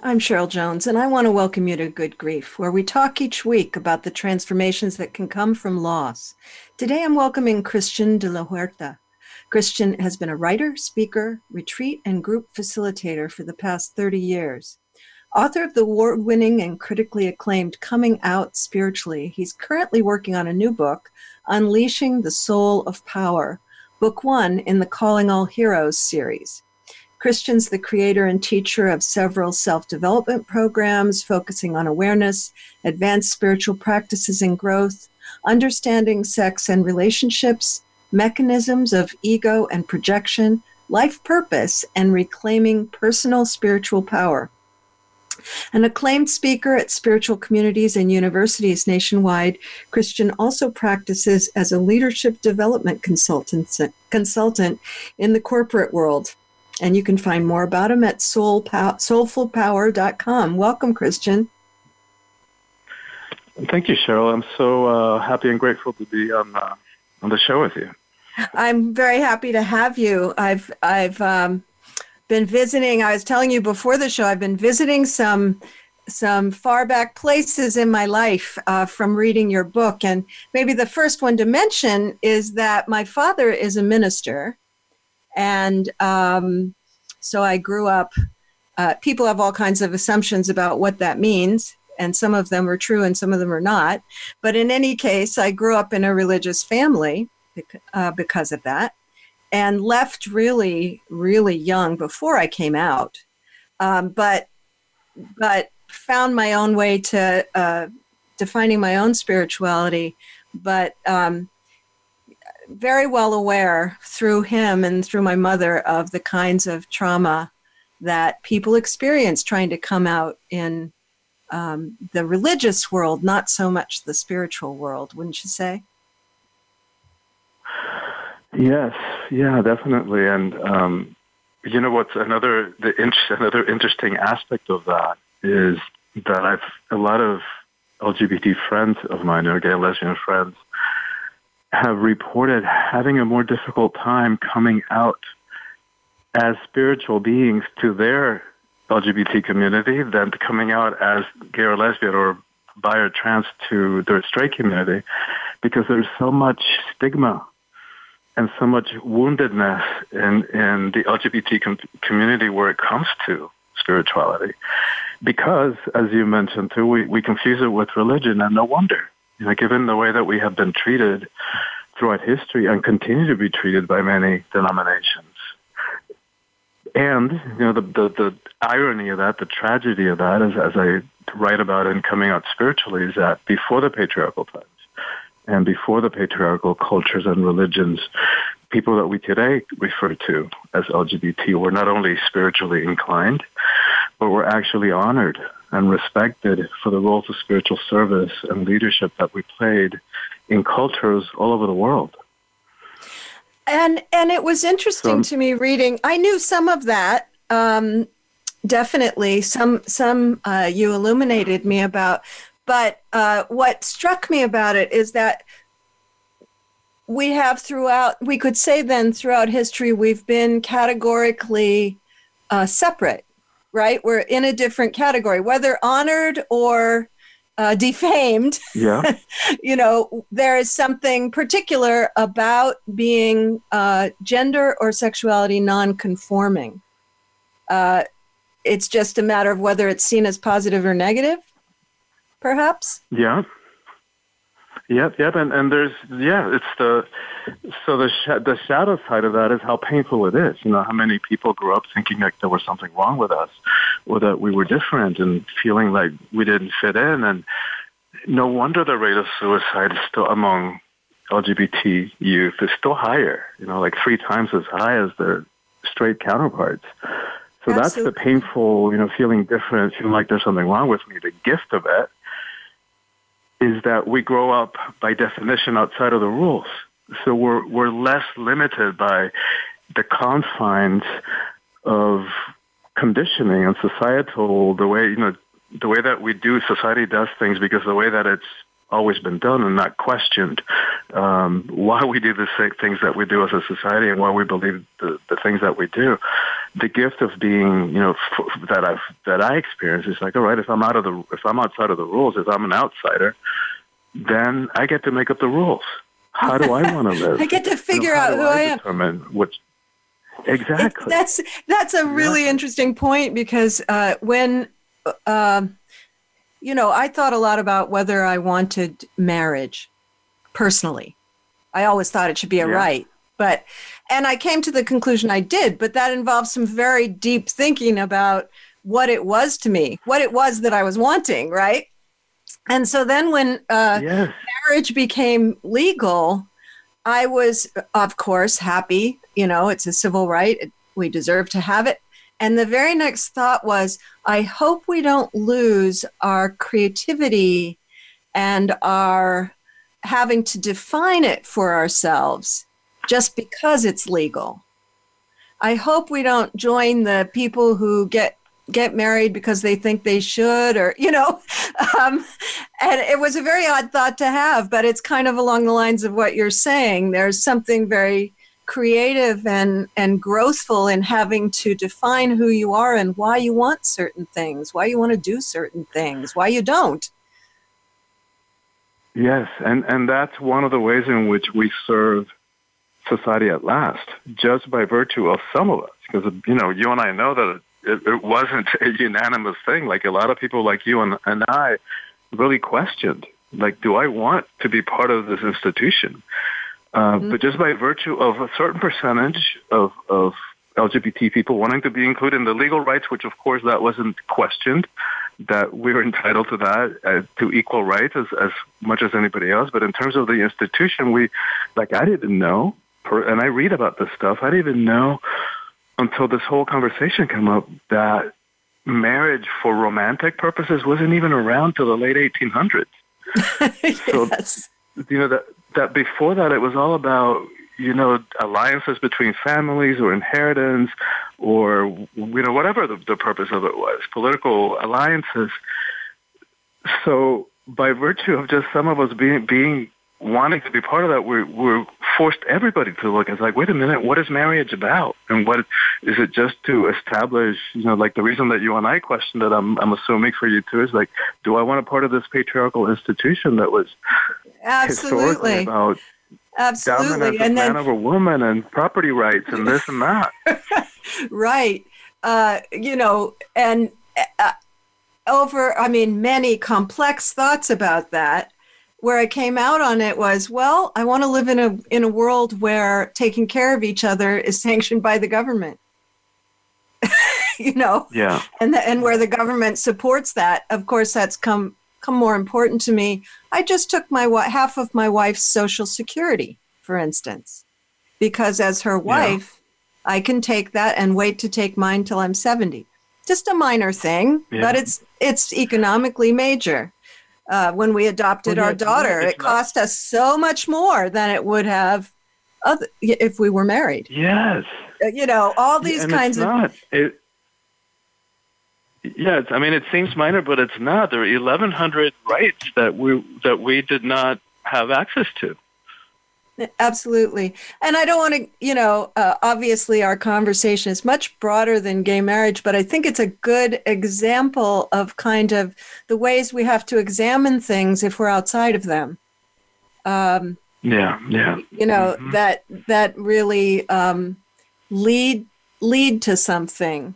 I'm Cheryl Jones, and I want to welcome you to Good Grief, where we talk each week about the transformations that can come from loss. Today I'm welcoming Christian de la Huerta. Christian has been a writer, speaker, retreat, and group facilitator for the past 30 years. Author of the award winning and critically acclaimed Coming Out Spiritually, he's currently working on a new book, Unleashing the Soul of Power, book one in the Calling All Heroes series. Christian's the creator and teacher of several self development programs focusing on awareness, advanced spiritual practices and growth, understanding sex and relationships, mechanisms of ego and projection, life purpose, and reclaiming personal spiritual power. An acclaimed speaker at spiritual communities and universities nationwide, Christian also practices as a leadership development consultant, consultant in the corporate world. And you can find more about him at soulfulpower.com. Welcome, Christian. Thank you, Cheryl. I'm so uh, happy and grateful to be on uh, on the show with you. I'm very happy to have you. I've I've um, been visiting. I was telling you before the show. I've been visiting some some far back places in my life uh, from reading your book, and maybe the first one to mention is that my father is a minister, and um, so I grew up. Uh, people have all kinds of assumptions about what that means, and some of them are true and some of them are not. But in any case, I grew up in a religious family uh, because of that and left really, really young before I came out. Um, but but found my own way to uh, defining my own spirituality, but um, very well aware through him and through my mother of the kinds of trauma that people experience trying to come out in um, the religious world, not so much the spiritual world, wouldn't you say? Yes, yeah, definitely. And um, you know what's another the another interesting aspect of that is that I've a lot of LGBT friends of mine, or gay lesbian friends, have reported having a more difficult time coming out as spiritual beings to their LGBT community than coming out as gay or lesbian or bi or trans to their straight community because there's so much stigma and so much woundedness in, in the LGBT com- community where it comes to spirituality. Because, as you mentioned too, we, we confuse it with religion, and no wonder. You know, given the way that we have been treated throughout history and continue to be treated by many denominations. And, you know, the, the, the irony of that, the tragedy of that, is, as I write about in Coming Out Spiritually, is that before the patriarchal times and before the patriarchal cultures and religions, people that we today refer to as LGBT were not only spiritually inclined, but were actually honored and respected for the roles of spiritual service and leadership that we played in cultures all over the world. And and it was interesting so, to me reading. I knew some of that. Um, definitely, some some uh, you illuminated me about. But uh, what struck me about it is that we have throughout. We could say then throughout history we've been categorically uh, separate, right? We're in a different category, whether honored or uh, defamed. Yeah. you know, there is something particular about being uh, gender or sexuality non-conforming. Uh, it's just a matter of whether it's seen as positive or negative, perhaps. Yeah. Yep, yep, and and there's yeah, it's the so the sh- the shadow side of that is how painful it is. You know, how many people grew up thinking that there was something wrong with us, or that we were different, and feeling like we didn't fit in. And no wonder the rate of suicide is still among LGBT youth is still higher. You know, like three times as high as their straight counterparts. So Absolutely. that's the painful, you know, feeling different, feeling like there's something wrong with me. The gift of it is that we grow up by definition outside of the rules. So we're we're less limited by the confines of conditioning and societal the way you know the way that we do society does things because the way that it's always been done and not questioned um, why we do the things that we do as a society and why we believe the, the things that we do. The gift of being, you know, f- that I've that I experience is like, all right, if I'm out of the if I'm outside of the rules, if I'm an outsider, then I get to make up the rules. How do I want to live? I get to figure out who I, I am. Determine which exactly. It, that's that's a really yeah. interesting point because uh, when. Uh, you know, I thought a lot about whether I wanted marriage personally. I always thought it should be a yeah. right. But, and I came to the conclusion I did, but that involves some very deep thinking about what it was to me, what it was that I was wanting, right? And so then when uh, yes. marriage became legal, I was, of course, happy. You know, it's a civil right. We deserve to have it. And the very next thought was, I hope we don't lose our creativity and our having to define it for ourselves just because it's legal. I hope we don't join the people who get get married because they think they should or you know um, and it was a very odd thought to have but it's kind of along the lines of what you're saying there's something very creative and and growthful in having to define who you are and why you want certain things, why you want to do certain things, why you don't. Yes, and and that's one of the ways in which we serve society at last, just by virtue of some of us. Because you know, you and I know that it, it wasn't a unanimous thing. Like a lot of people, like you and, and I, really questioned, like, do I want to be part of this institution? Uh, mm-hmm. But just by virtue of a certain percentage of, of LGBT people wanting to be included in the legal rights, which of course that wasn't questioned, that we were entitled to that, uh, to equal rights as, as much as anybody else. But in terms of the institution, we, like, I didn't know, and I read about this stuff, I didn't even know until this whole conversation came up that marriage for romantic purposes wasn't even around till the late 1800s. yes. So, you know, that that before that it was all about you know alliances between families or inheritance or you know whatever the, the purpose of it was political alliances. So by virtue of just some of us being being wanting to be part of that we're we're forced everybody to look. It's like wait a minute what is marriage about? And what is it just to establish you know like the reason that you and I questioned it I'm I'm assuming for you too is like do I want a part of this patriarchal institution that was Absolutely. about Absolutely. and then, man over woman and property rights and this and that. right. Uh, you know, and uh, over, I mean, many complex thoughts about that. Where I came out on it was, well, I want to live in a in a world where taking care of each other is sanctioned by the government. you know. Yeah. And the, and where the government supports that, of course, that's come come more important to me. I just took my half of my wife's social security, for instance, because as her wife, yeah. I can take that and wait to take mine till I'm 70. Just a minor thing, yeah. but it's it's economically major. Uh, when we adopted well, our daughter, it cost us so much more than it would have other, if we were married. Yes. Uh, you know, all these kinds of. It, yeah, I mean, it seems minor, but it's not. There are 1,100 rights that we that we did not have access to. Absolutely. And I don't want to, you know, uh, obviously our conversation is much broader than gay marriage, but I think it's a good example of kind of the ways we have to examine things if we're outside of them. Um, yeah, yeah. You know, mm-hmm. that that really um, lead lead to something.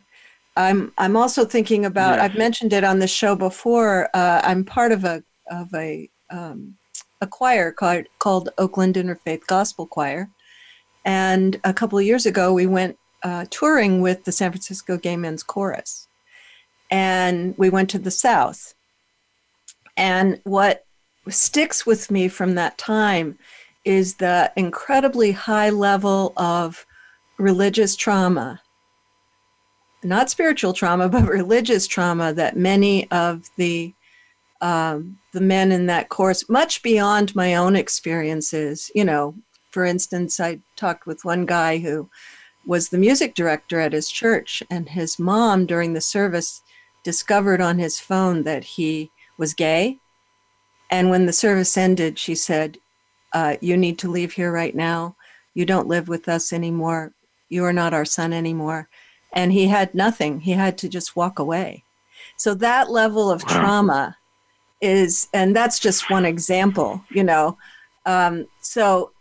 I'm I'm also thinking about. Yes. I've mentioned it on the show before. Uh, I'm part of a of a um, a choir called called Oakland Interfaith Gospel Choir, and a couple of years ago we went uh, touring with the San Francisco Gay Men's Chorus, and we went to the South. And what sticks with me from that time is the incredibly high level of religious trauma not spiritual trauma, but religious trauma that many of the um, the men in that course, much beyond my own experiences. You know, for instance, I talked with one guy who was the music director at his church, and his mom during the service discovered on his phone that he was gay. And when the service ended, she said, uh, You need to leave here right now. You don't live with us anymore. You are not our son anymore. And he had nothing. He had to just walk away. So that level of trauma is, and that's just one example, you know. Um, so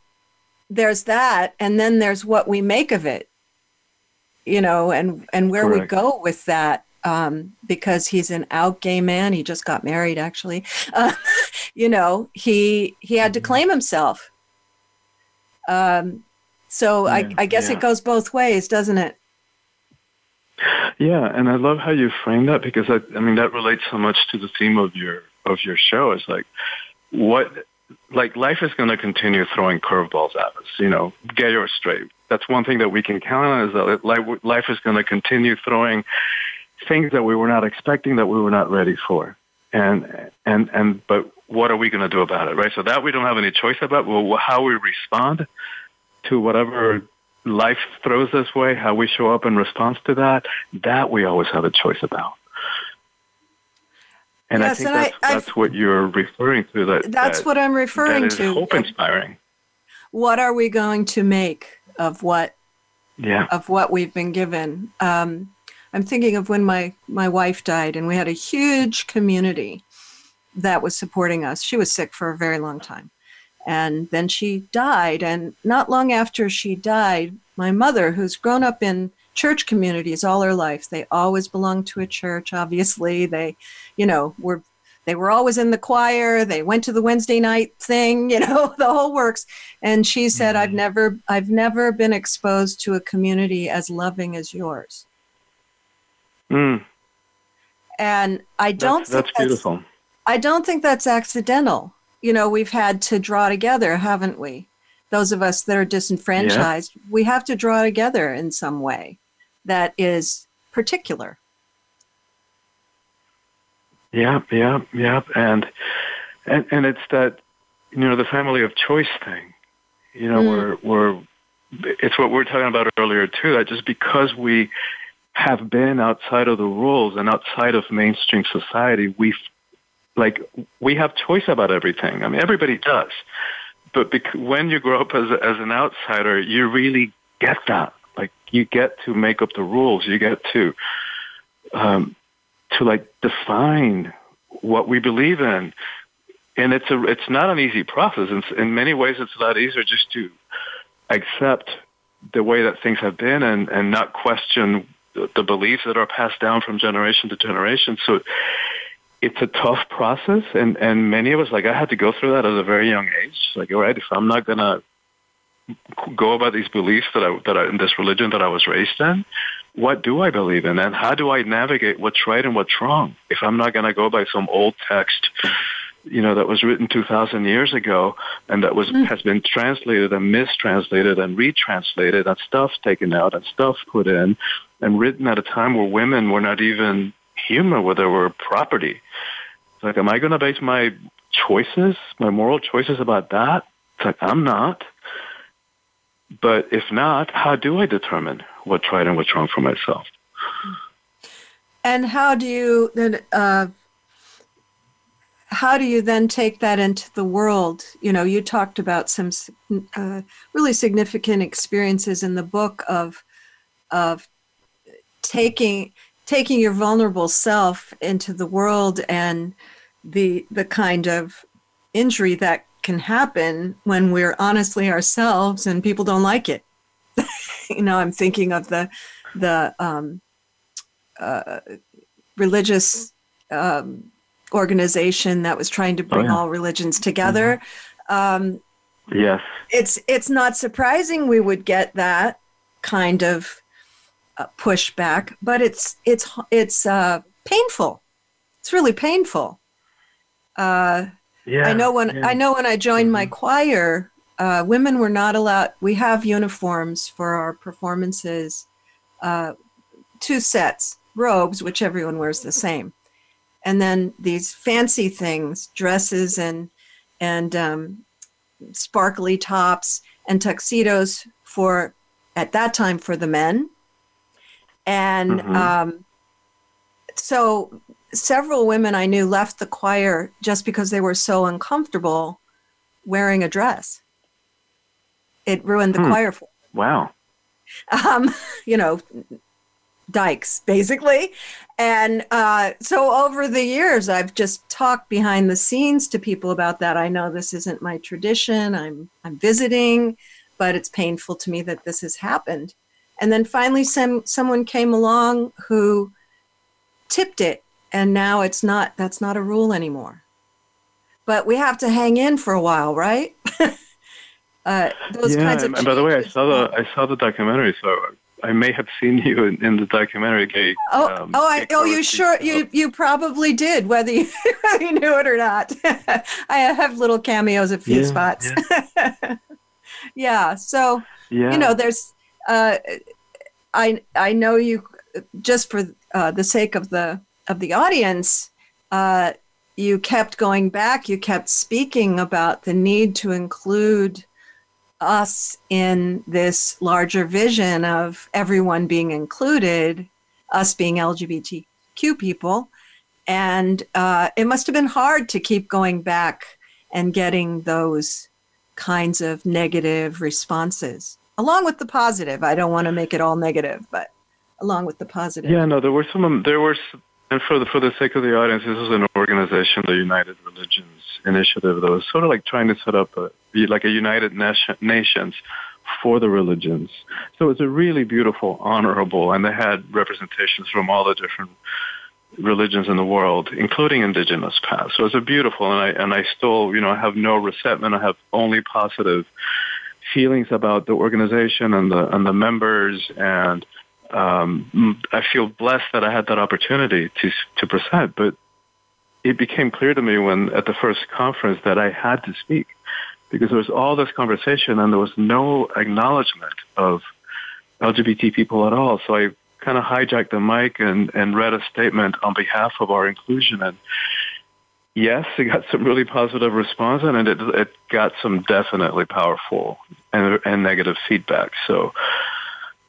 there's that, and then there's what we make of it, you know, and and where Correct. we go with that. Um, because he's an out gay man, he just got married. Actually, uh, you know, he he had to mm-hmm. claim himself. Um, so yeah, I, I guess yeah. it goes both ways, doesn't it? Yeah, and I love how you frame that because I, I mean that relates so much to the theme of your of your show. It's like what like life is going to continue throwing curveballs at us. You know, gay or straight. That's one thing that we can count on is that life, life is going to continue throwing things that we were not expecting, that we were not ready for. And and and but what are we going to do about it, right? So that we don't have any choice about. Well, how we respond to whatever life throws this way, how we show up in response to that, that we always have a choice about. And yes, I think and that's, I, that's what you're referring to. That that's that, what I'm referring to. Hope inspiring. What are we going to make of what? Yeah. Of what we've been given. Um, I'm thinking of when my my wife died, and we had a huge community that was supporting us. She was sick for a very long time, and then she died. And not long after she died, my mother, who's grown up in church communities all her life, they always belonged to a church. Obviously, they, you know, were they were always in the choir they went to the wednesday night thing you know the whole works and she said i've mm-hmm. never i've never been exposed to a community as loving as yours mm. and i don't that's, that's, that's beautiful i don't think that's accidental you know, we've had to draw together, haven't we? Those of us that are disenfranchised, yeah. we have to draw together in some way that is particular. Yeah, yeah, yeah, and and and it's that you know the family of choice thing. You know, mm. we're we're it's what we were talking about earlier too. That just because we have been outside of the rules and outside of mainstream society, we like we have choice about everything. I mean, everybody does. But bec- when you grow up as, a, as an outsider, you really get that. Like you get to make up the rules. You get to, um, to like define what we believe in. And it's a, it's not an easy process. In, in many ways, it's a lot easier just to accept the way that things have been and, and not question the, the beliefs that are passed down from generation to generation. So it's a tough process and and many of us like i had to go through that at a very young age. Like all right if i'm not going to go about these beliefs that i that I, in this religion that i was raised in what do i believe in? And how do i navigate what's right and what's wrong? If i'm not going to go by some old text you know that was written 2000 years ago and that was mm. has been translated and mistranslated and retranslated and stuff taken out and stuff put in and written at a time where women were not even human, whether were property. It's like, am I going to base my choices, my moral choices about that? It's like, I'm not. But if not, how do I determine what's right and what's wrong for myself? And how do you then? Uh, how do you then take that into the world? You know, you talked about some uh, really significant experiences in the book of of taking taking your vulnerable self into the world and the the kind of injury that can happen when we're honestly ourselves and people don't like it. you know, I'm thinking of the the um, uh, religious um, organization that was trying to bring oh, yeah. all religions together. Mm-hmm. Um, yes, it's it's not surprising we would get that kind of pushback, but it's it's it's uh, painful. It's really painful. Uh, yeah, I know when yeah. I know when I joined mm-hmm. my choir, uh, women were not allowed. We have uniforms for our performances, uh, two sets, robes, which everyone wears the same, and then these fancy things, dresses and and um, sparkly tops and tuxedos for at that time for the men, and mm-hmm. um, so several women I knew left the choir just because they were so uncomfortable wearing a dress. It ruined the hmm. choir for. Wow. Um, you know, dykes basically and uh, so over the years i've just talked behind the scenes to people about that i know this isn't my tradition i'm i'm visiting but it's painful to me that this has happened and then finally some someone came along who tipped it and now it's not that's not a rule anymore but we have to hang in for a while right uh, those yeah, kinds of and by the way i saw the i saw the documentary so I may have seen you in, in the documentary. Gay, oh, um, oh, I, oh, you sure you you probably did, whether you, whether you knew it or not. I have little cameos at few yeah, spots. Yeah. yeah. So yeah. you know, there's. Uh, I I know you just for uh, the sake of the of the audience. Uh, you kept going back. You kept speaking about the need to include us in this larger vision of everyone being included, us being LGBTQ people. And uh, it must have been hard to keep going back and getting those kinds of negative responses, along with the positive. I don't want to make it all negative, but along with the positive. Yeah, no, there were some, there were, and for the, for the sake of the audience, this is an organization, the United Religions Initiative, that was sort of like trying to set up a, like a United Nations for the religions. So it's a really beautiful, honorable, and they had representations from all the different religions in the world, including indigenous paths. So it's a beautiful, and I and I still, you know, I have no resentment. I have only positive feelings about the organization and the and the members, and um, I feel blessed that I had that opportunity to to present. But it became clear to me when at the first conference that I had to speak because there was all this conversation and there was no acknowledgement of LGBT people at all. So I kind of hijacked the mic and, and read a statement on behalf of our inclusion. And yes, it got some really positive response and it, it got some definitely powerful and, and negative feedback. So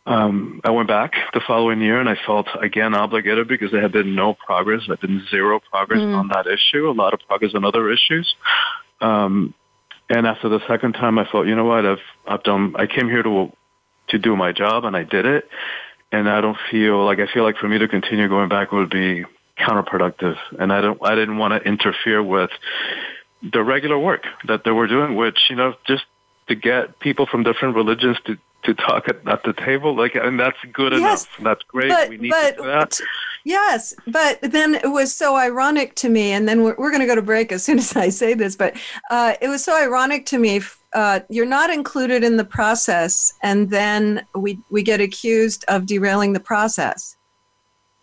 um, I went back the following year and I felt again obligated because there had been no progress. There had been zero progress mm. on that issue, a lot of progress on other issues. Um, and after the second time, I felt, you know what, I've, I've done, I came here to, to do my job and I did it. And I don't feel like, I feel like for me to continue going back would be counterproductive. And I don't, I didn't want to interfere with the regular work that they were doing, which, you know, just to get people from different religions to to talk at, at the table like and that's good yes, enough. That's great. but, we need but, to do that. yes but then it was so ironic to me and then we're, we're going to go to break as soon as i say this but uh, it was so ironic to me uh, you're not included in the process and then we, we get accused of derailing the process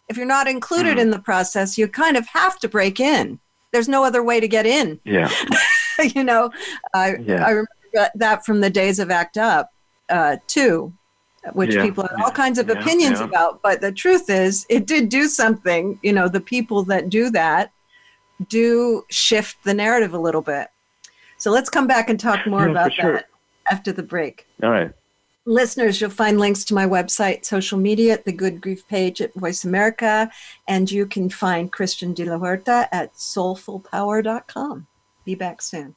if you're not included mm. in the process you kind of have to break in there's no other way to get in yeah you know I, yeah. I remember that from the days of act up uh, too, which yeah, people have yeah, all kinds of yeah, opinions about. But the truth is, it did do something. You know, the people that do that do shift the narrative a little bit. So let's come back and talk more about sure. that after the break. All right. Listeners, you'll find links to my website, social media at the Good Grief page at Voice America, and you can find Christian de la Huerta at soulfulpower.com. Be back soon.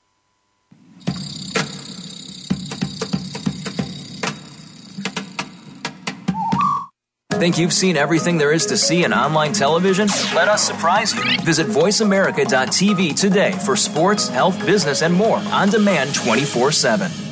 Think you've seen everything there is to see in online television? Let us surprise you. Visit VoiceAmerica.tv today for sports, health, business, and more on demand 24 7.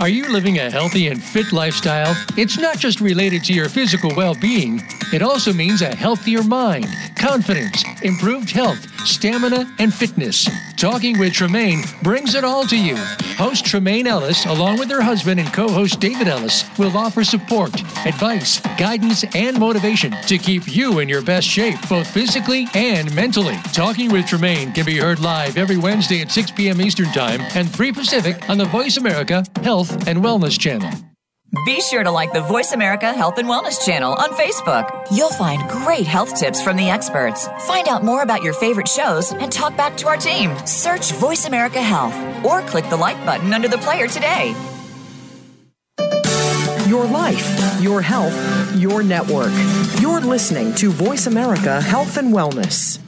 Are you living a healthy and fit lifestyle? It's not just related to your physical well being, it also means a healthier mind, confidence, improved health, stamina, and fitness. Talking with Tremaine brings it all to you. Host Tremaine Ellis, along with her husband and co host David Ellis, will offer support, advice, guidance, and motivation to keep you in your best shape, both physically and mentally. Talking with Tremaine can be heard live every Wednesday at 6 p.m. Eastern Time and 3 Pacific on the Voice America Health and Wellness channel. Be sure to like the Voice America Health and Wellness channel on Facebook. You'll find great health tips from the experts. Find out more about your favorite shows and talk back to our team. Search Voice America Health or click the like button under the player today. Your life, your health, your network. You're listening to Voice America Health and Wellness.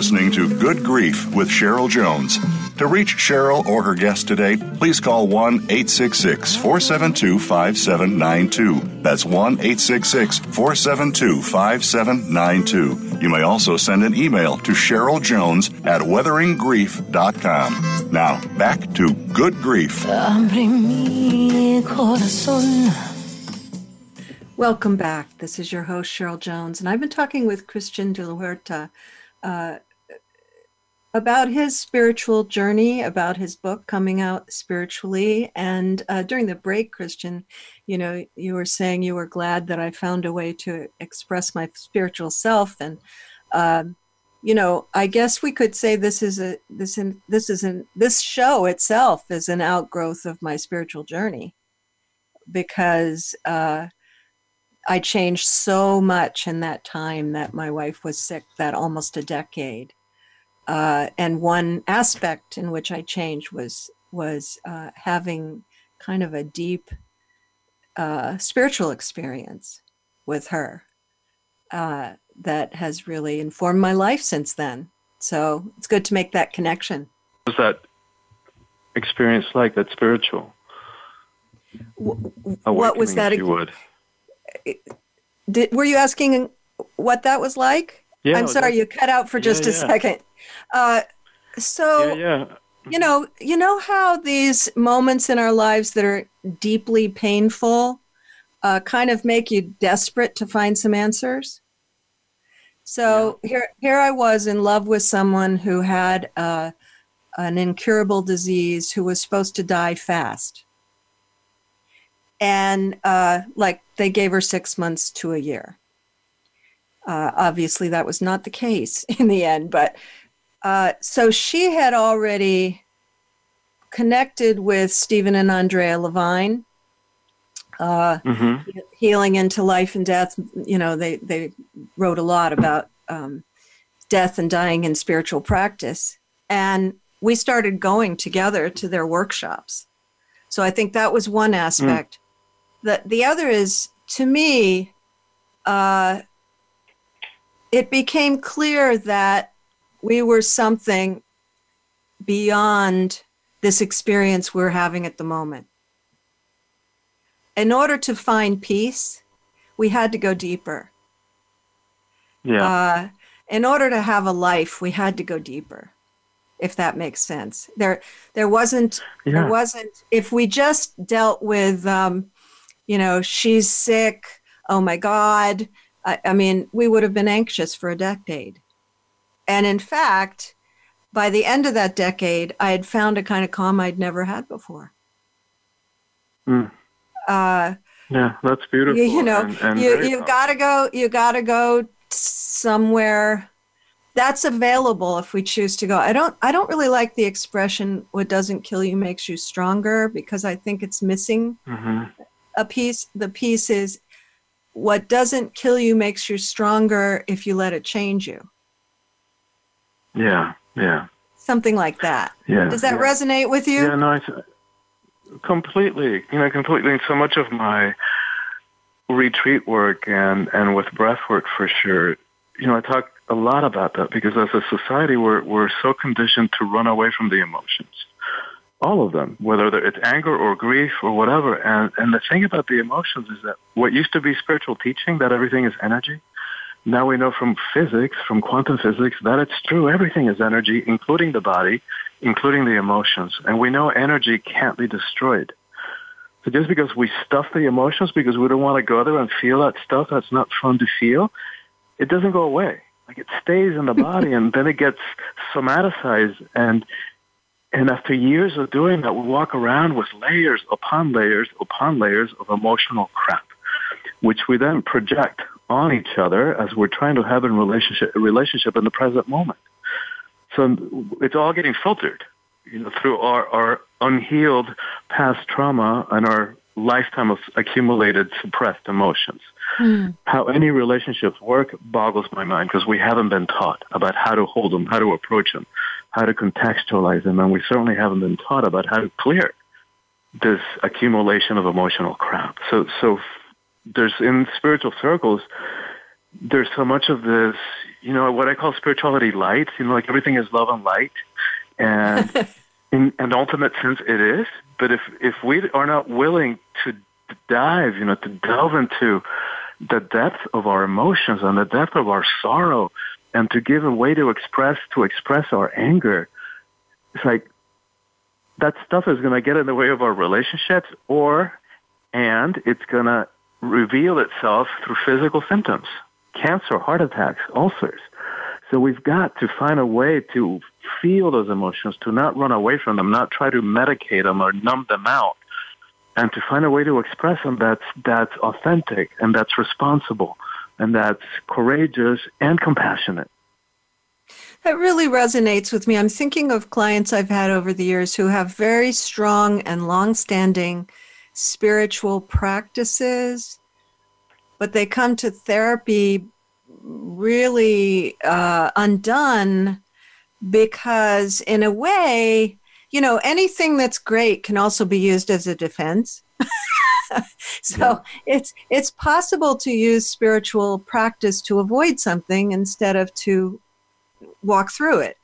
Listening to Good Grief with Cheryl Jones. To reach Cheryl or her guest today, please call 1 866 472 5792. That's 1 866 472 5792. You may also send an email to Cheryl Jones at weatheringgrief.com. Now, back to Good Grief. Welcome back. This is your host, Cheryl Jones, and I've been talking with Christian de la Huerta uh, about his spiritual journey, about his book coming out spiritually. And uh, during the break, Christian, you know, you were saying you were glad that I found a way to express my spiritual self. And, um, you know, I guess we could say this is a this in this is an this show itself is an outgrowth of my spiritual journey because uh, I changed so much in that time that my wife was sick, that almost a decade. Uh, and one aspect in which I changed was was uh, having kind of a deep uh, spiritual experience with her uh, that has really informed my life since then. So it's good to make that connection. What was that experience like? That spiritual? W- what was that? You would. Did, were you asking what that was like? Yeah, I'm sorry, you cut out for just yeah, a yeah. second. Uh, so, yeah, you know, you know how these moments in our lives that are deeply painful uh, kind of make you desperate to find some answers. So here, here I was in love with someone who had uh, an incurable disease, who was supposed to die fast, and uh, like they gave her six months to a year. Uh, obviously, that was not the case in the end, but uh, so she had already connected with Stephen and Andrea Levine, uh, Mm-hmm. healing into life and death. You know, they they wrote a lot about um, death and dying in spiritual practice, and we started going together to their workshops. So I think that was one aspect. The the other is to me, uh, it became clear that we were something beyond this experience we're having at the moment. In order to find peace, we had to go deeper. Yeah. Uh, in order to have a life, we had to go deeper, if that makes sense. There, there wasn't, Yeah. there wasn't. If we just dealt with, um, you know, she's sick. Oh my God. I, I mean, we would have been anxious for a decade. And in fact, by the end of that decade, I had found a kind of calm I'd never had before. Mm. Uh, yeah, that's beautiful. you, you know and, and you you got to go you got to go somewhere that's available if we choose to go i don't i don't really like the expression what doesn't kill you makes you stronger because i think it's missing Mhm. a piece the piece is what doesn't kill you makes you stronger if you let it change you Yeah, yeah, something like that yeah. does that yeah. resonate with you Yeah, no, I completely. You know, completely. So much of my retreat work and and with breath work for sure. You know, I talk a lot about that because as a society, we're we're so conditioned to run away from the emotions, all of them, whether it's anger or grief or whatever. And and the thing about the emotions is that what used to be spiritual teaching that everything is energy now we know from physics, from quantum physics, that it's true. Everything is energy, including the body, including the emotions. And we know energy can't be destroyed. So just because we stuff the emotions because we don't want to go there and feel that stuff that's not fun to feel, it doesn't go away. Like it stays in the body and then it gets somaticized and and after years of doing that, we walk around with layers upon layers upon layers of emotional crap, which we then project on each other as we're trying to have a relationship, a relationship in the present moment. So it's all getting filtered, you know, through our, our unhealed past trauma and our lifetime of accumulated suppressed emotions. Mm. How any relationships work boggles my mind because we haven't been taught about how to hold them, how to approach them, how to contextualize them, and we certainly haven't been taught about how to clear this accumulation of emotional crap. So, so there's in spiritual circles, there's so much of this, you know, what I call spirituality light. You know, like everything is love and light, and in an ultimate sense, it is. But if if we are not willing to dive, you know, to delve into the depth of our emotions and the depth of our sorrow, and to give a way to express to express our anger, it's like that stuff is going to get in the way of our relationships, or and it's going to reveal itself through physical symptoms cancer, heart attacks, ulcers. So we've got to find a way to feel those emotions, to not run away from them, not try to medicate them or numb them out, and to find a way to express them that's, that's authentic and that's responsible and that's courageous and compassionate. That really resonates with me. I'm thinking of clients I've had over the years who have very strong and long-standing spiritual practices, but they come to therapy really uh, undone because, in a way, you know, anything that's great can also be used as a defense. so yeah. it's it's possible to use spiritual practice to avoid something instead of to walk through it.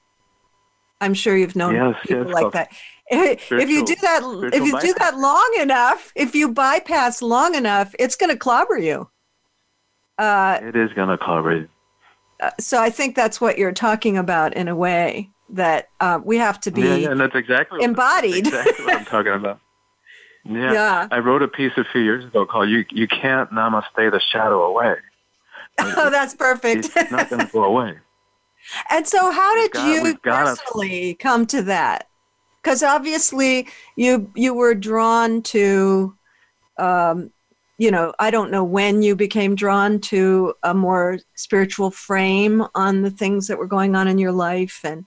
I'm sure you've known yes, people yes, like that if you do that if you bypass. do that long enough if you bypass long enough it's going to clobber you uh, it is going to clobber you uh, so i think that's what you're talking about in a way that uh, we have to be yeah, yeah, and that's exactly embodied that's exactly what i'm talking about yeah. yeah. i wrote a piece a few years ago called you you can't namaste the shadow away oh that's perfect it's not going to go away and so how did got, you personally come to that because obviously you you were drawn to um, you know i don't know when you became drawn to a more spiritual frame on the things that were going on in your life and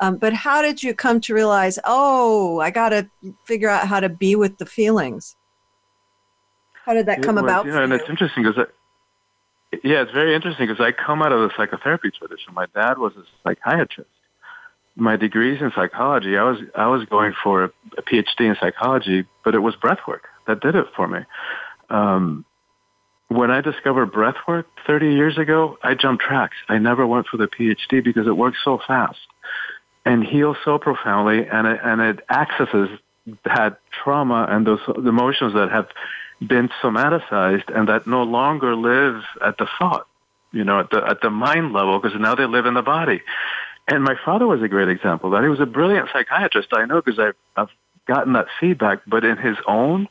um, but how did you come to realize oh i got to figure out how to be with the feelings? How did that come was, about know, and it's interesting because yeah it's very interesting because i come out of the psychotherapy tradition. My dad was a psychiatrist. My degrees in psychology, I was I was going for a, a PhD in psychology, but it was breathwork that did it for me. Um, when I discovered breathwork 30 years ago, I jumped tracks. I never went for the PhD because it works so fast and heals so profoundly, and it, and it accesses that trauma and those emotions that have been somaticized and that no longer live at the thought, you know, at the at the mind level because now they live in the body. And my father was a great example that. He was a brilliant psychiatrist, I know, because I've, I've gotten that feedback. But in his own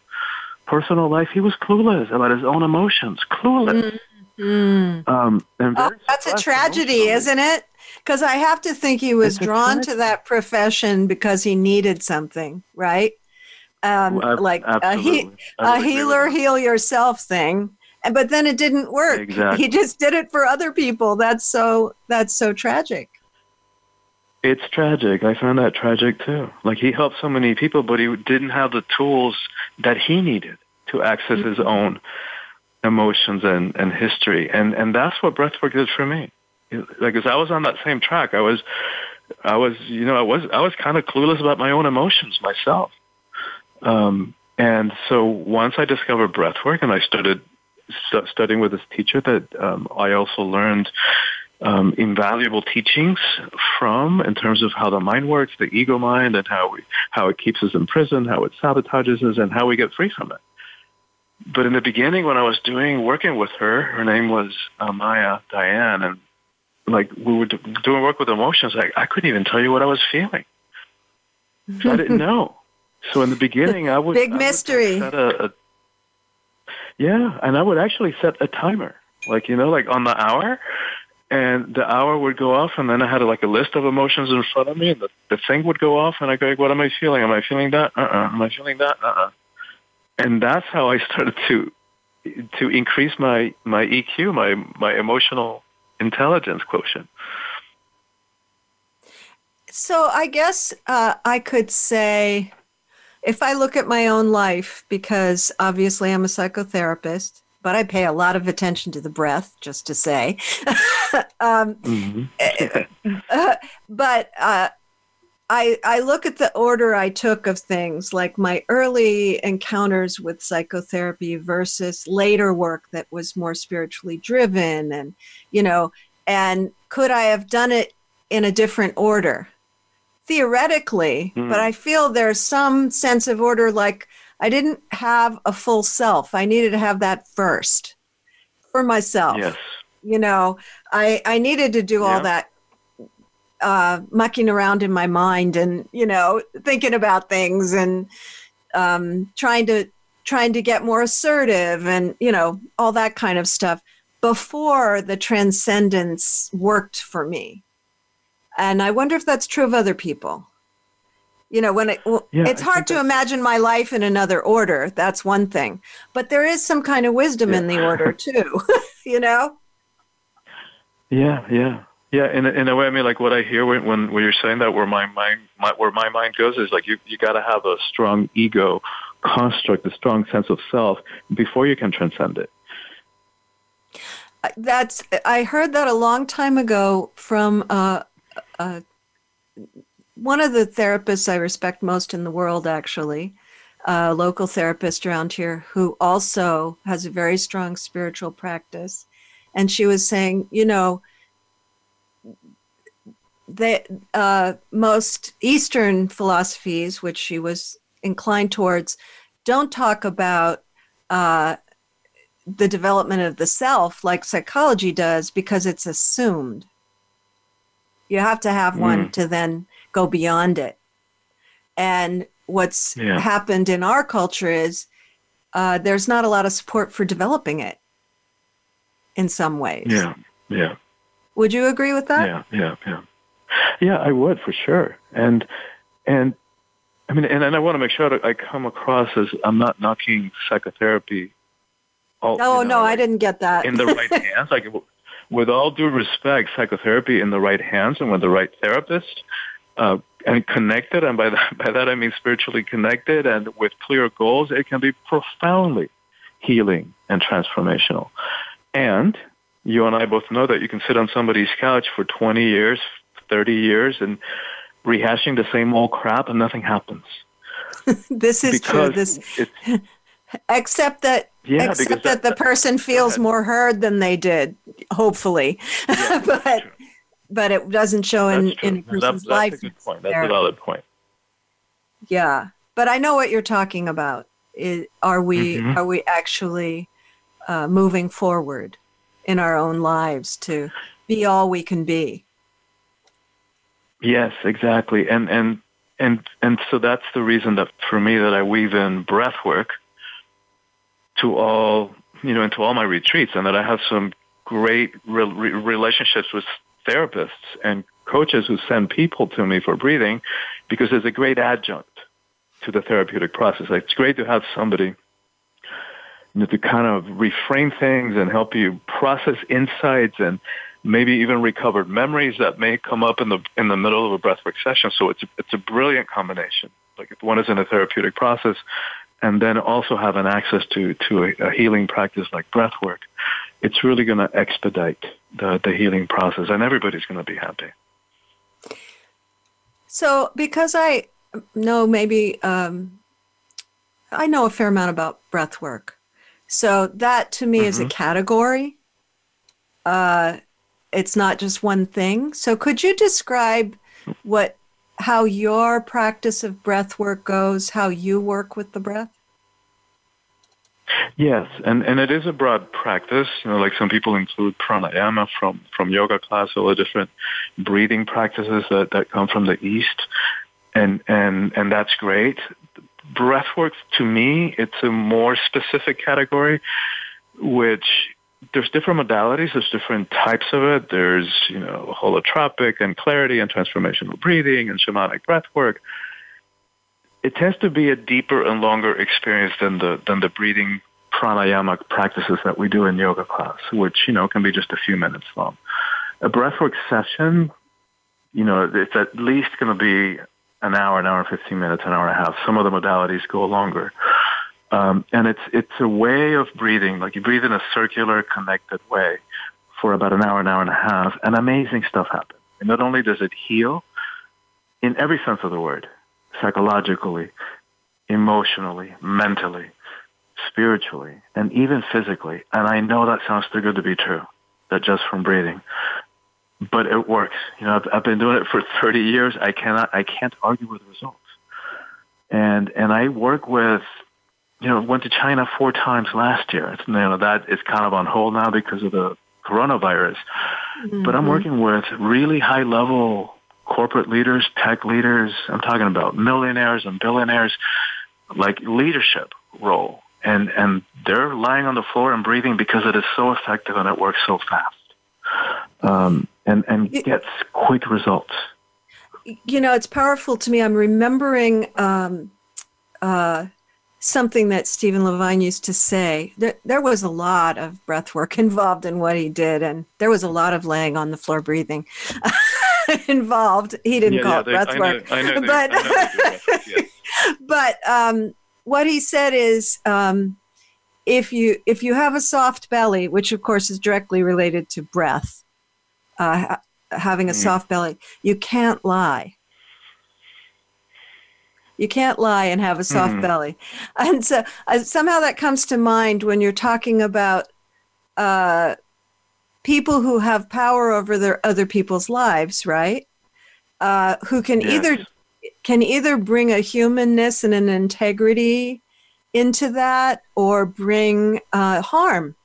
personal life, he was clueless about his own emotions, clueless. Mm-hmm. Um, oh, that's a tragedy, isn't it? Because I have to think he was drawn to that profession because he needed something, right? Um, well, like a, he, a healer, heal yourself thing. But then it didn't work. Exactly. He just did it for other people. That's so. That's so tragic. It's tragic. I found that tragic too. Like he helped so many people, but he didn't have the tools that he needed to access his mm-hmm. own emotions and, and history. And, and that's what breathwork did for me. Like, cause I was on that same track. I was, I was, you know, I was, I was kind of clueless about my own emotions myself. Um, and so once I discovered breathwork and I started st- studying with this teacher that um, I also learned um, invaluable teachings from in terms of how the mind works, the ego mind, and how we how it keeps us in prison, how it sabotages us, and how we get free from it. But in the beginning, when I was doing working with her, her name was uh, Maya Diane, and like we were do- doing work with emotions. Like I couldn't even tell you what I was feeling. So I didn't know. So in the beginning, I would big I would mystery. set a, a, yeah, and I would actually set a timer, like you know, like on the hour, and the hour would go off, and then I had like a list of emotions in front of me, and the, the thing would go off, and I go, like, "What am I feeling? Am I feeling that? Uh, uh Am I feeling that? Uh, uh And that's how I started to to increase my my EQ, my my emotional intelligence quotient. So I guess uh, I could say, if I look at my own life, because obviously I'm a psychotherapist, but I pay a lot of attention to the breath, just to say. um, mm-hmm. uh, but uh, I, I look at the order I took of things, like my early encounters with psychotherapy versus later work that was more spiritually driven, and you know, and could I have done it in a different order? Theoretically, mm. but I feel there's some sense of order like I didn't have a full self. I needed to have that first for myself. Yes. You know, I I needed to do yeah. all that uh, mucking around in my mind and you know thinking about things and um, trying to trying to get more assertive and you know all that kind of stuff before the transcendence worked for me. And I wonder if that's true of other people. You know, when it, well, yeah, it's hard to imagine my life in another order. That's one thing. But there is some kind of wisdom yeah. in the order too, you know? Yeah, yeah. Yeah, in in a way, I mean, like what I hear when when, when you're saying that, where my mind, my, where my mind goes, is like you you got to have a strong ego construct, a strong sense of self before you can transcend it. That's I heard that a long time ago from uh, uh, one of the therapists I respect most in the world, actually, a local therapist around here who also has a very strong spiritual practice, and she was saying, you know, the uh, most Eastern philosophies, which she was inclined towards, don't talk about uh, the development of the self like psychology does because it's assumed. You have to have mm. one to then go beyond it. And what's yeah. happened in our culture is uh, there's not a lot of support for developing it in some ways. Yeah, yeah. Would you agree with that? Yeah, yeah, yeah. Yeah, I would for sure. And and I mean, and, and I want to make sure that I come across as I'm not knocking psychotherapy all, oh you know, no, I didn't get that. in the right hands, like with all due respect, psychotherapy in the right hands and with the right therapist, uh, and connected, and by that by that I mean spiritually connected and with clear goals, it can be profoundly healing and transformational. And you and I both know that you can sit on somebody's couch for 20 years, 30 years, and rehashing the same old crap, and nothing happens. this is because true. This except that yeah, except that, that, the person feels more heard than they did hopefully. Yeah, but but it doesn't show in in a person's that's, that's life a good point. That's a valid point. Yeah but i know what you're talking about. Is, are we mm-hmm. are we actually uh, moving forward in our own lives to be all we can be yes exactly and and and and so that's the reason that for me that i weave in breath work to all you know into all my retreats, and that I have some great re- relationships with therapists and coaches who send people to me for breathing because it's a great adjunct to the therapeutic process. Like, it's great to have somebody you know, to kind of reframe things and help you process insights and maybe even recovered memories that may come up in the in the middle of a breathwork session. So it's a, it's a brilliant combination. Like if one is in a therapeutic process, and then also have an access to, to a, a healing practice like breath work, it's really going to expedite the, the healing process and everybody's going to be happy. So, because I know maybe um, I know a fair amount about breath work, so that to me mm-hmm. is a mm-hmm. category. Uh, it's not just one thing. So, could you describe what how your practice of breath work goes, how you work with the breath? Yes, and, and it is a broad practice. You know, like some people include pranayama from, from yoga class, all the different breathing practices that, that come from the East. And, and, and that's great. Breathwork, to me, it's a more specific category, which there's different modalities, there's different types of it. There's, you know, holotropic and clarity and transformational breathing and shamanic breath work. it tends to be a deeper and longer experience than the than the breathing pranayama practices that we do in yoga class, which you know can be just a few minutes long. A breathwork session, you know, it's at least going to be an hour, an hour and fifteen minutes, an hour and a half. Some of the modalities go longer, um, and it's it's a way of breathing. Like you breathe in a circular, connected way for about an hour, an hour and a half, and amazing stuff happens. And not only does it heal, in every sense of the word, psychologically, emotionally, mentally, spiritually, and even physically. And I know that sounds too good to be true, that just from breathing. But it works. You know, I've, I've been doing it for 30 years. I cannot, I can't argue with the results. And, and I work with, you know, went to China four times last year. It's, you know, that is kind of on hold now because of the coronavirus. Mm-hmm. But I'm working with really high level corporate leaders, tech leaders. I'm talking about millionaires and billionaires, like leadership role. And, and they're lying on the floor and breathing because it is so effective and it works so fast. Um, and, and gets quick results. You know, it's powerful to me. I'm remembering um, uh, something that Stephen Levine used to say. There, there was a lot of breath work involved in what he did, and there was a lot of laying on the floor breathing. involved. He didn't yeah, call yeah, it breath work, know, but but um, what he said is um, if you if you have a soft belly, which of course is directly related to breath, uh, having a mm. soft belly, you can't lie. You can't lie and have a soft mm. belly, and so uh, somehow that comes to mind when you're talking about uh, people who have power over their other people's lives, right? Uh, who can yes. either can either bring a humanness and an integrity into that, or bring uh, harm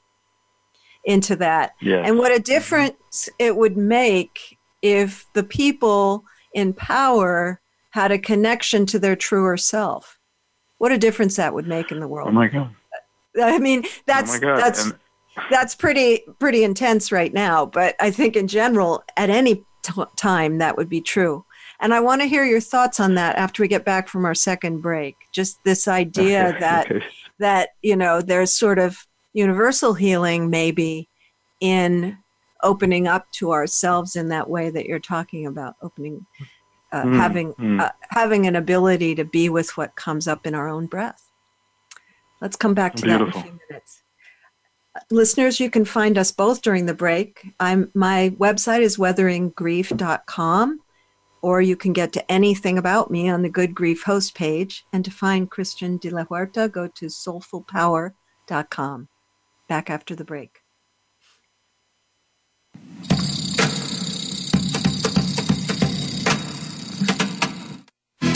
into that. Yes. And what a difference it would make if the people in power had a connection to their truer self. What a difference that would make in the world. Oh my God. I mean, oh that's oh that's and, that's pretty pretty intense right now but i think in general at any t- time that would be true and i want to hear your thoughts on that after we get back from our second break just this idea that that you know there's sort of universal healing maybe in opening up to ourselves in that way that you're talking about opening uh, mm, having mm. Uh, having an ability to be with what comes up in our own breath let's come back to Beautiful. that in a few minutes listeners, you can find us both during the break. I'm my website is weatheringgrief.com, or you can get to anything about me on the Good Grief host page. And to find Christian de la Huerta, go to soulfulpower.com. Back after the break.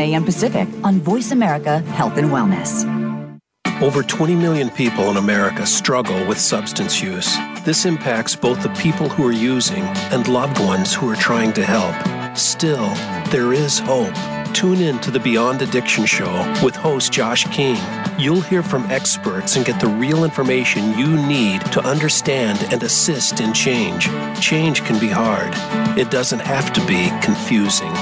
a.m. Pacific on Voice America Health and Wellness. Over 20 million people in America struggle with substance use. This impacts both the people who are using and loved ones who are trying to help. Still, there is hope. Tune in to the Beyond Addiction Show with host Josh King. You'll hear from experts and get the real information you need to understand and assist in change. Change can be hard, it doesn't have to be confusing.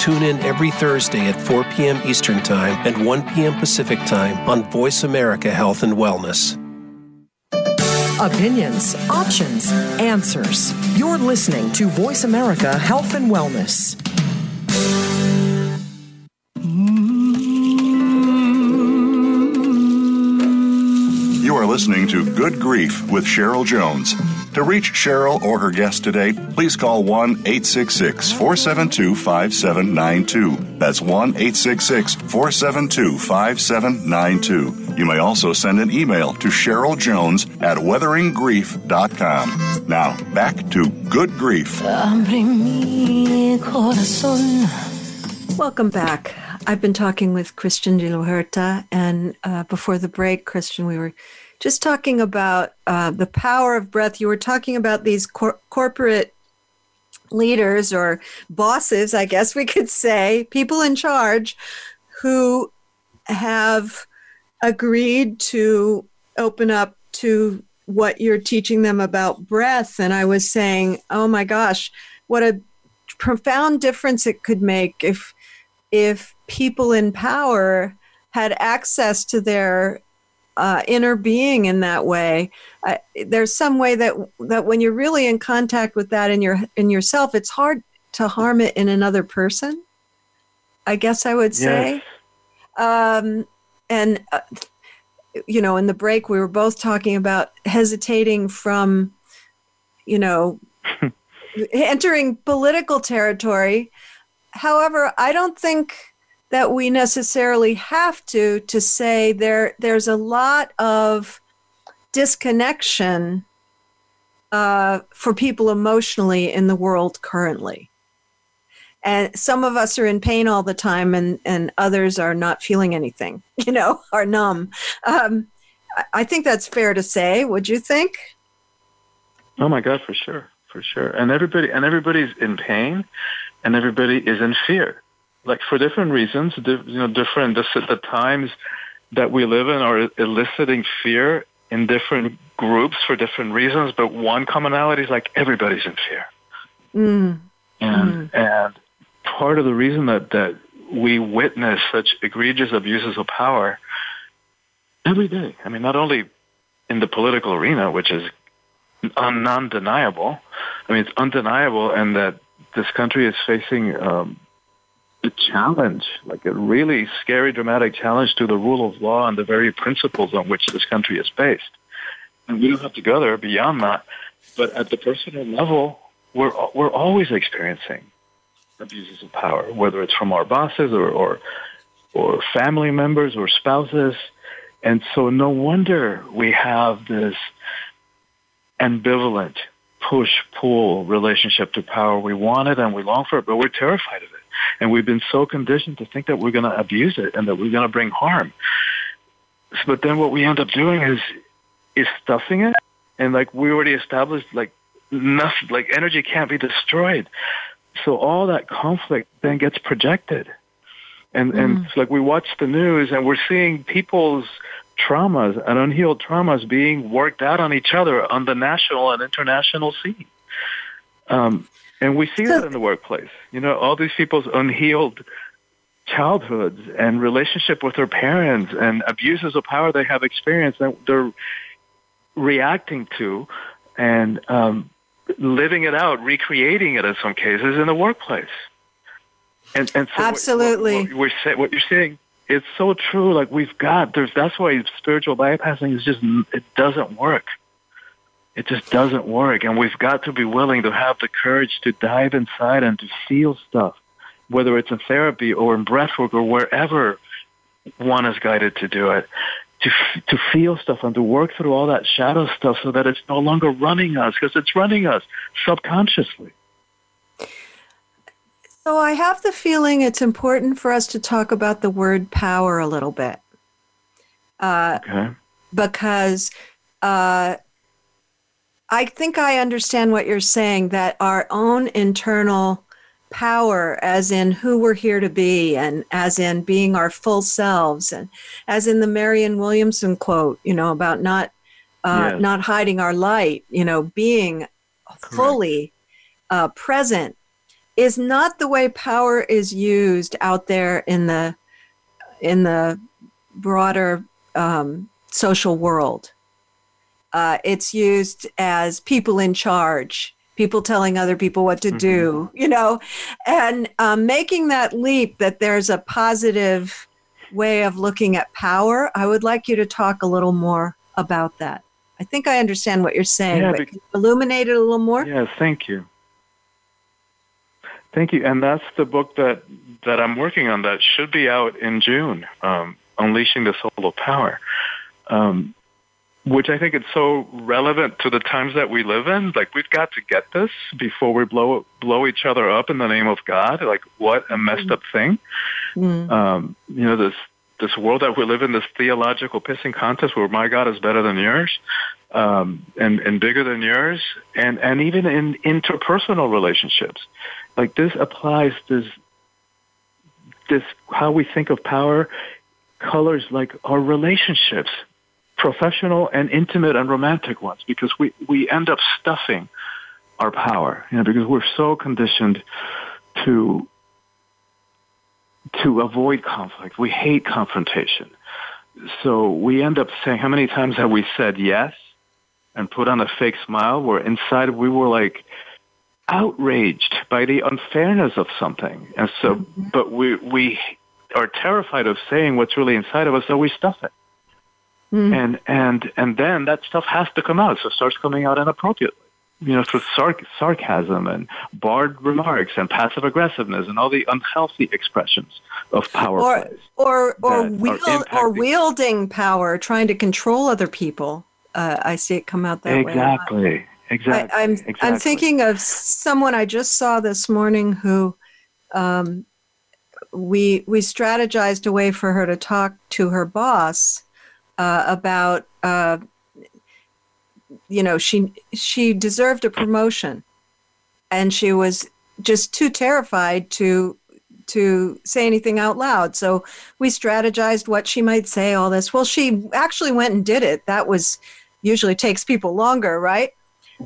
Tune in every Thursday at 4 p.m. Eastern Time and 1 p.m. Pacific Time on Voice America Health and Wellness. Opinions, options, answers. You're listening to Voice America Health and Wellness. Listening to Good Grief with Cheryl Jones. To reach Cheryl or her guest today, please call 1 866 472 5792. That's 1 866 472 5792. You may also send an email to Cheryl Jones at weatheringgrief.com. Now, back to Good Grief. Welcome back. I've been talking with Christian de la Huerta, and uh, before the break, Christian, we were just talking about uh, the power of breath. You were talking about these cor- corporate leaders or bosses, I guess we could say, people in charge who have agreed to open up to what you're teaching them about breath. And I was saying, oh my gosh, what a profound difference it could make if if people in power had access to their uh, inner being in that way. Uh, there's some way that that when you're really in contact with that in your in yourself, it's hard to harm it in another person. I guess I would say. Yes. Um, and uh, you know, in the break, we were both talking about hesitating from, you know, entering political territory. However, I don't think that we necessarily have to to say there there's a lot of disconnection uh, for people emotionally in the world currently. And some of us are in pain all the time and and others are not feeling anything you know are numb. Um, i think that's fair to say would you think? Oh my god for sure for sure. And everybody and everybody's in pain and everybody is in fear like for different reasons, you know, different the, the times that we live in are eliciting fear in different groups for different reasons. But one commonality is like everybody's in fear, mm. and mm. and part of the reason that that we witness such egregious abuses of power every day. I mean, not only in the political arena, which is non-deniable. I mean, it's undeniable, and that this country is facing um, a challenge, like a really scary, dramatic challenge to the rule of law and the very principles on which this country is based. And we don't have to go there beyond that. But at the personal level, we're, we're always experiencing abuses of power, whether it's from our bosses or, or, or family members or spouses. And so no wonder we have this ambivalent push-pull relationship to power. We want it and we long for it, but we're terrified of it. And we've been so conditioned to think that we're going to abuse it and that we're going to bring harm. But then what we end up doing is is stuffing it, and like we already established, like nothing, like energy can't be destroyed. So all that conflict then gets projected, and mm. and it's like we watch the news and we're seeing people's traumas and unhealed traumas being worked out on each other on the national and international scene. Um, and we see that in the workplace. You know, all these people's unhealed childhoods and relationship with their parents and abuses of power they have experienced that they're reacting to and um, living it out, recreating it in some cases in the workplace. And, and so absolutely, what, what, we're, what you're saying it's so true. Like we've got there's that's why spiritual bypassing is just it doesn't work it just doesn't work. And we've got to be willing to have the courage to dive inside and to feel stuff, whether it's in therapy or in breathwork or wherever one is guided to do it. To, to feel stuff and to work through all that shadow stuff so that it's no longer running us because it's running us subconsciously. So I have the feeling it's important for us to talk about the word power a little bit. Uh, okay. Because uh, I think I understand what you're saying that our own internal power, as in who we're here to be, and as in being our full selves, and as in the Marianne Williamson quote, you know, about not uh, yes. not hiding our light, you know, being Correct. fully uh, present, is not the way power is used out there in the in the broader um, social world Uh, it's used as people in charge, people telling other people what to mm-hmm. do, you know, and um, making that leap that there's a positive way of looking at power. I would like you to talk a little more about that. I think I understand what you're saying, yeah, but can you illuminate it a little more? Yes, thank you. Thank you. And that's the book that, that I'm working on that should be out in June, um, Unleashing the Soul of Power. Um, which I think is so relevant to the times that we live in. Like we've got to get this before we blow blow each other up in the name of God. Like what a messed up thing. Mm. Um, you know this this world that we live in, this theological pissing contest where my God is better than yours, um, and and bigger than yours, and and even in interpersonal relationships, like this applies this this how we think of power colors like our relationships professional and intimate and romantic ones because we, we end up stuffing our power, you know, because we're so conditioned to to avoid conflict. We hate confrontation. So we end up saying, how many times have we said yes and put on a fake smile where inside we were like outraged by the unfairness of something. And so, mm-hmm. but we, we are terrified of saying what's really inside of us, so we stuff it. Mm. And and and then that stuff has to come out. So it starts coming out inappropriately. You know, through sarc- sarcasm and barred remarks and passive aggressiveness and all the unhealthy expressions of power. Or or or, wield, or wielding power, trying to control other people. Uh, I see it come out that exactly. way. Exactly. I, am exactly. I'm thinking of someone I just saw this morning who um, we we strategized a way for her to talk to her boss uh, about uh, you know she she deserved a promotion. And she was just too terrified to to say anything out loud. So we strategized what she might say all this. Well she actually went and did it. That was usually takes people longer right?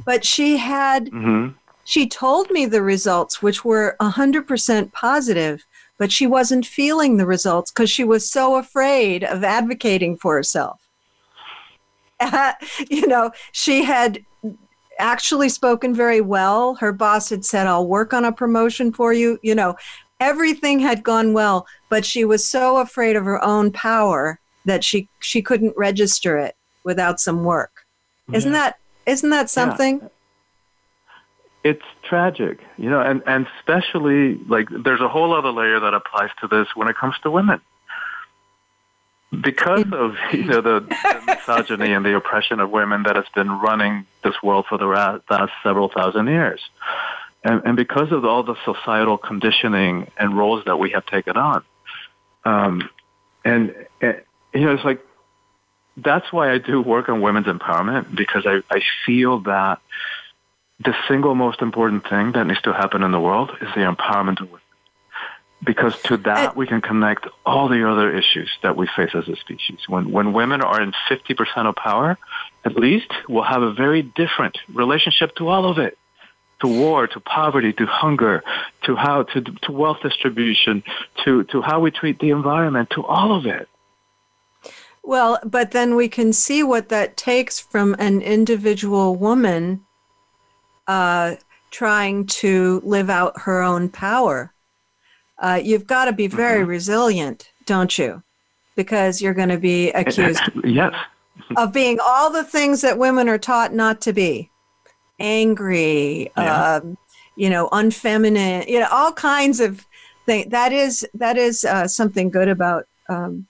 But she had mm-hmm. she told me the results which were 100% positive but she wasn't feeling the results because she was so afraid of advocating for herself. you know, she had actually spoken very well. Her boss had said, I'll work on a promotion for you. You know, everything had gone well, but she was so afraid of her own power that she she couldn't register it without some work. Yeah. Isn't that isn't that something? Yeah it's tragic, you know, and, and especially like there's a whole other layer that applies to this when it comes to women. Because of you know the, the misogyny and the oppression of women that has been running this world for the last several thousand years, and, and because of all the societal conditioning and roles that we have taken on, um, and, and you know it's like that's why I do work on women's empowerment because I, I feel that the single most important thing that needs to happen in the world is the empowerment of women. Because to that, we can connect all the other issues that we face as a species. When, when women are in 50% of power, at least we'll have a very different relationship to all of it. To war, to poverty, to hunger, to how, to, to wealth distribution, to, to how we treat the environment, to all of it. Well, but then we can see what that takes from an individual woman uh, trying to live out her own power. Uh, you've got to be very mm-hmm. resilient, don't you? Because you're going to be accused yes. of being all the things that women are taught not to be angry, yeah. um, you know, unfeminine, you know, all kinds of things. That is, that is uh, something good about um,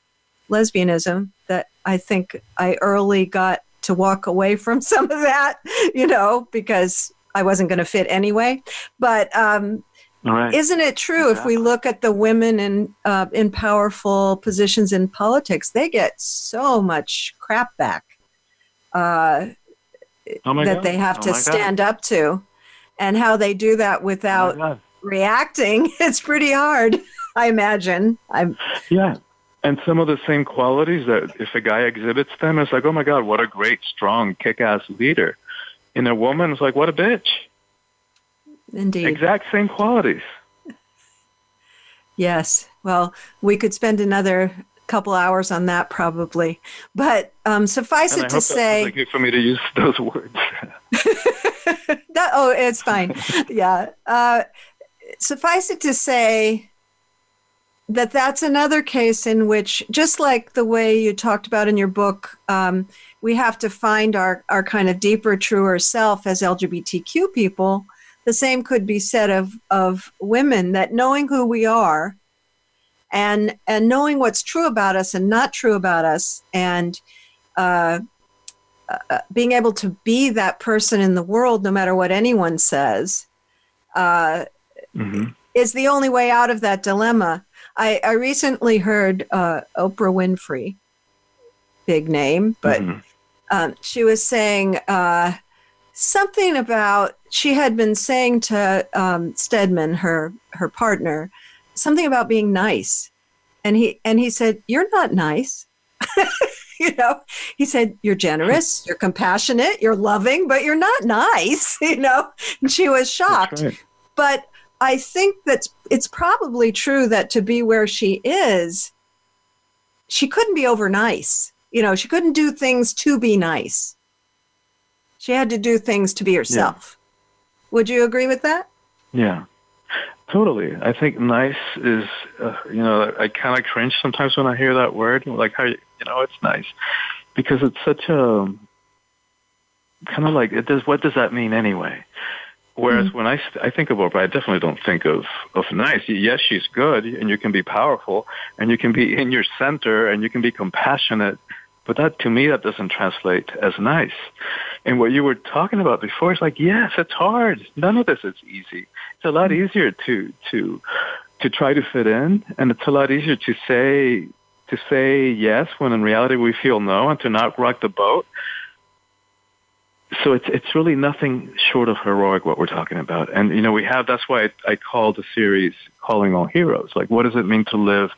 lesbianism that I think I early got to walk away from some of that, you know, because I wasn't going to fit anyway. But um, right. isn't it true exactly. if we look at the women in uh, in powerful positions in politics, they get so much crap back uh, oh that God. they have oh to stand God. up to, and how they do that without oh reacting. It's pretty hard. I imagine. I'm. Yeah. And some of the same qualities that if a guy exhibits them, it's like, oh my God, what a great, strong, kick-ass leader in a woman is like, what a bitch. Indeed. Exact same qualities. Yes. Well, we could spend another couple hours on that probably. But um, suffice and it to say, like for me to use those words. that, oh, it's fine. yeah. Uh, suffice it to say that that's another case in which, just like the way you talked about in your book, um, we have to find our, our kind of deeper, truer self as LGBTQ people. The same could be said of, of women that knowing who we are and and knowing what's true about us and not true about us and uh, uh, being able to be that person in the world no matter what anyone says uh, mm-hmm. is the only way out of that dilemma i, I recently heard uh, oprah winfrey big name but mm-hmm. um, she was saying uh, something about she had been saying to um, stedman her her partner something about being nice. And he and he said, You're not nice. you know, he said, You're generous, you're compassionate, you're loving, but you're not nice, you know. And she was shocked. Right. But I think that it's probably true that to be where she is, she couldn't be over nice. You know, she couldn't do things to be nice. She had to do things to be herself. Yeah. Would you agree with that? Yeah. Totally. I think nice is, uh, you know, I kind of cringe sometimes when I hear that word. Like, how, you know, it's nice. Because it's such a, kind of like, it does, what does that mean anyway? Whereas mm-hmm. when I, I think of Oprah, I definitely don't think of, of nice. Yes, she's good, and you can be powerful, and you can be in your center, and you can be compassionate, but that, to me, that doesn't translate as nice. And what you were talking about before is like, yes, it's hard. None of this is easy. It's a lot mm-hmm. easier to, to, to try to fit in, and it's a lot easier to say, to say yes when in reality we feel no, and to not rock the boat. So it's it's really nothing short of heroic what we're talking about, and you know we have that's why I, I called the series "Calling All Heroes." Like, what does it mean to live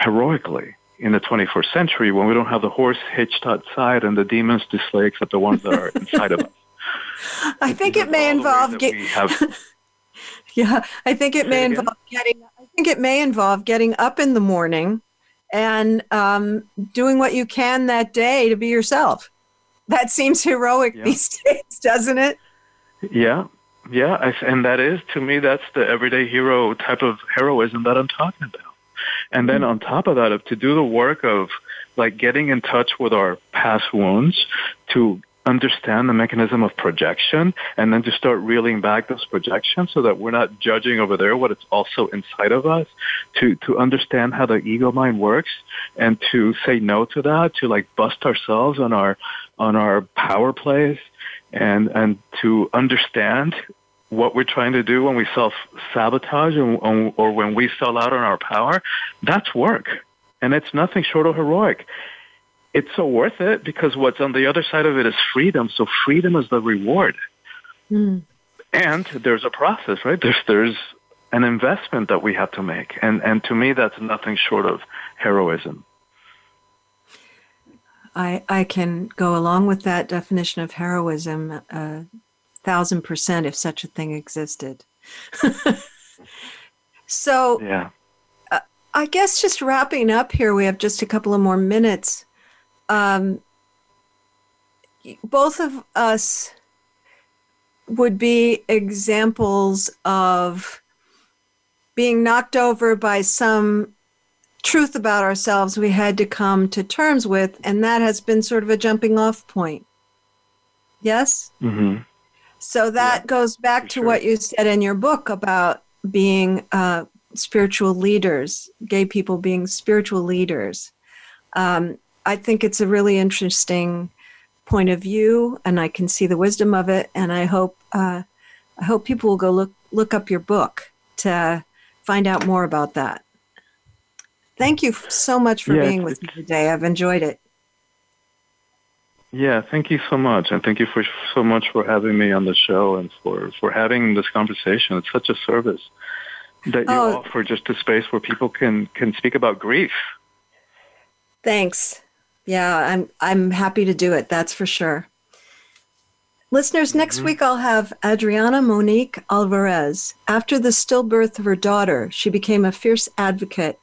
heroically? in the 21st century when we don't have the horse hitched outside and the demons to slay except the ones that are inside of us. I think it may involve getting. yeah, I think it may involve getting. I think it may involve getting up in the morning and um, doing what you can that day to be yourself. That seems heroic yeah. these days, doesn't it? Yeah, yeah, I, and that is to me that's the everyday hero type of heroism that I'm talking about. And then on top of that, to do the work of like getting in touch with our past wounds to understand the mechanism of projection and then to start reeling back those projections so that we're not judging over there what it's also inside of us to to understand how the ego mind works and to say no to that to like bust ourselves on our on our power plays and and to understand what we're trying to do when we self sabotage or when we sell out on our power, that's work. And it's nothing short of heroic. It's so worth it because what's on the other side of it is freedom. So freedom is the reward. Mm. And there's a process, right? There's, there's an investment that we have to make. And, and to me, that's nothing short of heroism. I, I can go along with that definition of heroism. Uh, thousand percent if such a thing existed. so, yeah. Uh, I guess just wrapping up here, we have just a couple of more minutes. Um, both of us would be examples of being knocked over by some truth about ourselves we had to come to terms with, and that has been sort of a jumping off point. Yes? Mm-hmm. So that yeah, goes back to sure. what you said in your book about being uh, spiritual leaders, gay people being spiritual leaders. Um, I think it's a really interesting point of view, and I can see the wisdom of it. And I hope uh, I hope people will go look look up your book to find out more about that. Thank you so much for yeah, being with me today. I've enjoyed it. Yeah, thank you so much, and thank you for so much for having me on the show and for for having this conversation. It's such a service that you oh, offer just a space where people can can speak about grief. Thanks. Yeah, I'm I'm happy to do it. That's for sure. Listeners, next mm-hmm. week I'll have Adriana Monique Alvarez. After the stillbirth of her daughter, she became a fierce advocate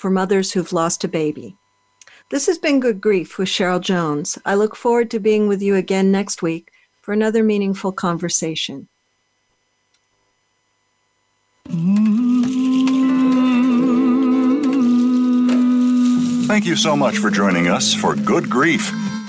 for mothers who've lost a baby. This has been Good Grief with Cheryl Jones. I look forward to being with you again next week for another meaningful conversation. Thank you so much for joining us for Good Grief.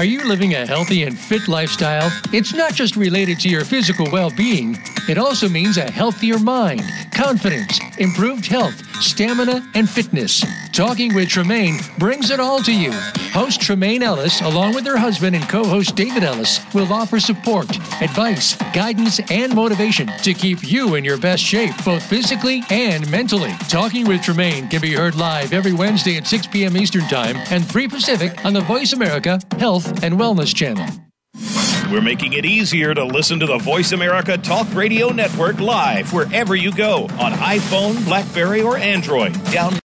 Are you living a healthy and fit lifestyle? It's not just related to your physical well being, it also means a healthier mind, confidence, improved health, stamina, and fitness. Talking with Tremaine brings it all to you. Host Tremaine Ellis, along with her husband and co host David Ellis, will offer support, advice, guidance, and motivation to keep you in your best shape, both physically and mentally. Talking with Tremaine can be heard live every Wednesday at 6 p.m. Eastern Time and 3 Pacific on the Voice America Health and Wellness Channel. We're making it easier to listen to the Voice America Talk Radio Network live wherever you go on iPhone, Blackberry, or Android. Down